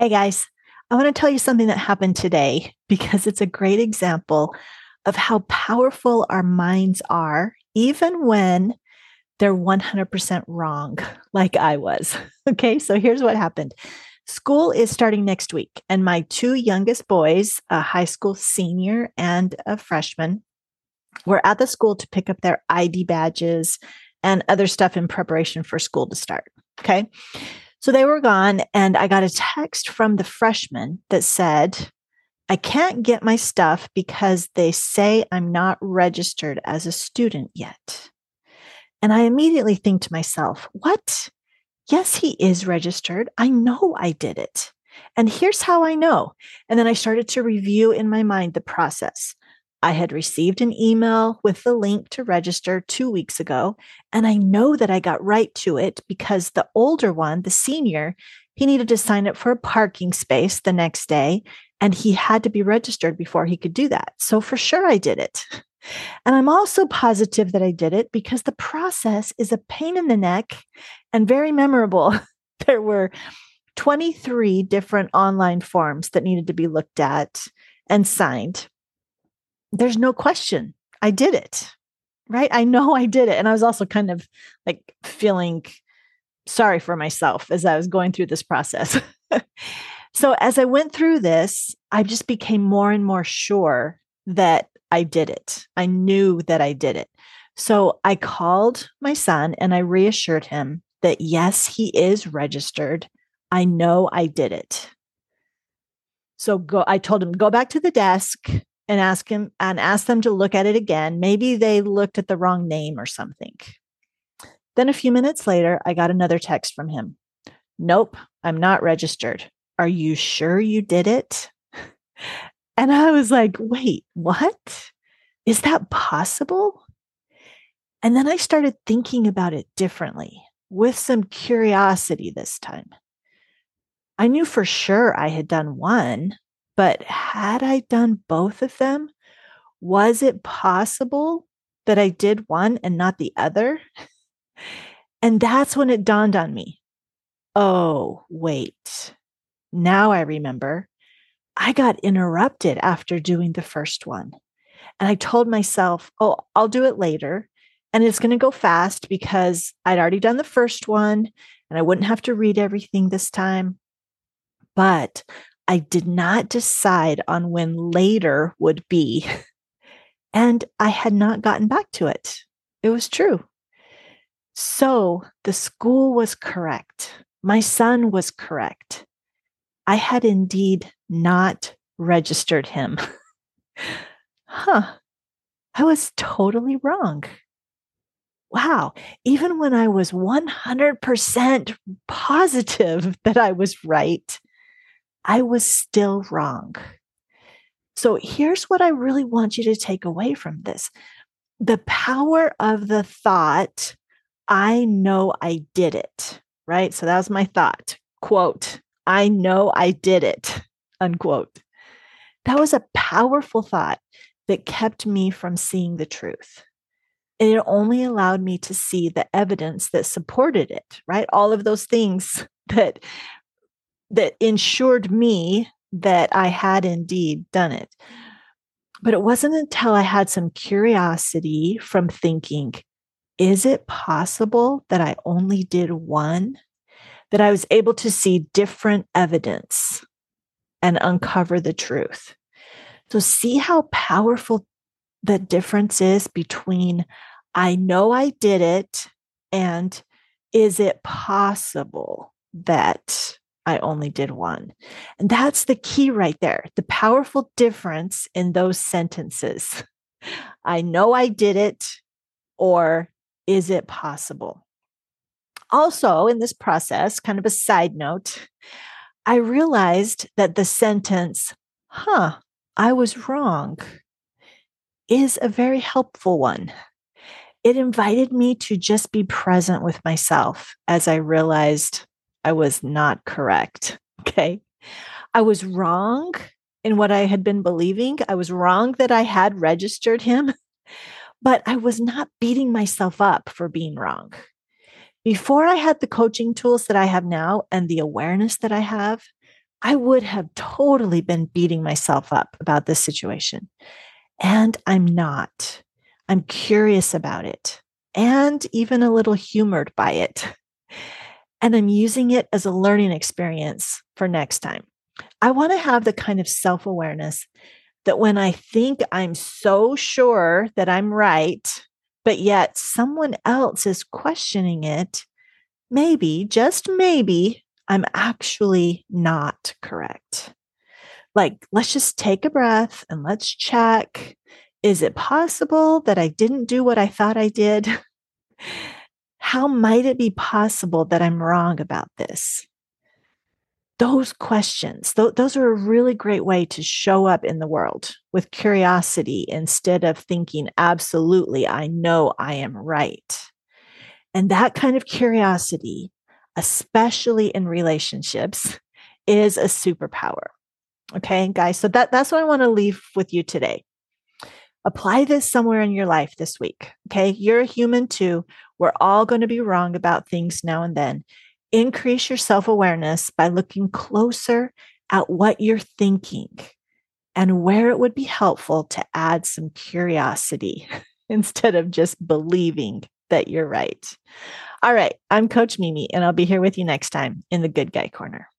Hey guys, I want to tell you something that happened today because it's a great example of how powerful our minds are, even when they're 100% wrong, like I was. Okay, so here's what happened. School is starting next week, and my two youngest boys, a high school senior and a freshman, were at the school to pick up their ID badges and other stuff in preparation for school to start. Okay. So they were gone, and I got a text from the freshman that said, I can't get my stuff because they say I'm not registered as a student yet. And I immediately think to myself, what? Yes, he is registered. I know I did it. And here's how I know. And then I started to review in my mind the process. I had received an email with the link to register two weeks ago, and I know that I got right to it because the older one, the senior, he needed to sign up for a parking space the next day, and he had to be registered before he could do that. So for sure, I did it. And I'm also positive that I did it because the process is a pain in the neck and very memorable. there were 23 different online forms that needed to be looked at and signed there's no question I did it. Right. I know I did it. And I was also kind of like feeling sorry for myself as I was going through this process. so as I went through this, I just became more and more sure that I did it. I knew that I did it. So I called my son and I reassured him that yes, he is registered. I know I did it. So go I told him go back to the desk, and ask him and ask them to look at it again. Maybe they looked at the wrong name or something. Then a few minutes later, I got another text from him. Nope, I'm not registered. Are you sure you did it? And I was like, wait, what? Is that possible? And then I started thinking about it differently with some curiosity this time. I knew for sure I had done one, but had I done both of them, was it possible that I did one and not the other? And that's when it dawned on me. Oh, wait. Now I remember. I got interrupted after doing the first one. And I told myself, oh, I'll do it later. And it's going to go fast because I'd already done the first one and I wouldn't have to read everything this time. But I did not decide on when later would be. And I had not gotten back to it. It was true. So the school was correct. My son was correct. I had indeed not registered him. huh. I was totally wrong. Wow. Even when I was 100% positive that I was right, I was still wrong. So here's what I really want you to take away from this the power of the thought, I know I did it, right? So that was my thought. Quote, I know I did it, unquote. That was a powerful thought that kept me from seeing the truth. And it only allowed me to see the evidence that supported it, right? All of those things that that ensured me that I had indeed done it. But it wasn't until I had some curiosity from thinking, is it possible that I only did one? That I was able to see different evidence and uncover the truth. So, see how powerful the difference is between I know I did it and is it possible that I only did one. And that's the key right there the powerful difference in those sentences. I know I did it, or is it possible? Also, in this process, kind of a side note, I realized that the sentence, huh, I was wrong, is a very helpful one. It invited me to just be present with myself as I realized I was not correct. Okay. I was wrong in what I had been believing. I was wrong that I had registered him, but I was not beating myself up for being wrong. Before I had the coaching tools that I have now and the awareness that I have, I would have totally been beating myself up about this situation. And I'm not. I'm curious about it and even a little humored by it. And I'm using it as a learning experience for next time. I want to have the kind of self awareness that when I think I'm so sure that I'm right, but yet someone else is questioning it, maybe, just maybe, I'm actually not correct. Like, let's just take a breath and let's check. Is it possible that I didn't do what I thought I did? How might it be possible that I'm wrong about this? Those questions, th- those are a really great way to show up in the world with curiosity instead of thinking, absolutely, I know I am right. And that kind of curiosity, especially in relationships, is a superpower. Okay, guys. So that, that's what I want to leave with you today. Apply this somewhere in your life this week. Okay. You're a human too. We're all going to be wrong about things now and then. Increase your self awareness by looking closer at what you're thinking and where it would be helpful to add some curiosity instead of just believing that you're right. All right. I'm Coach Mimi, and I'll be here with you next time in the Good Guy Corner.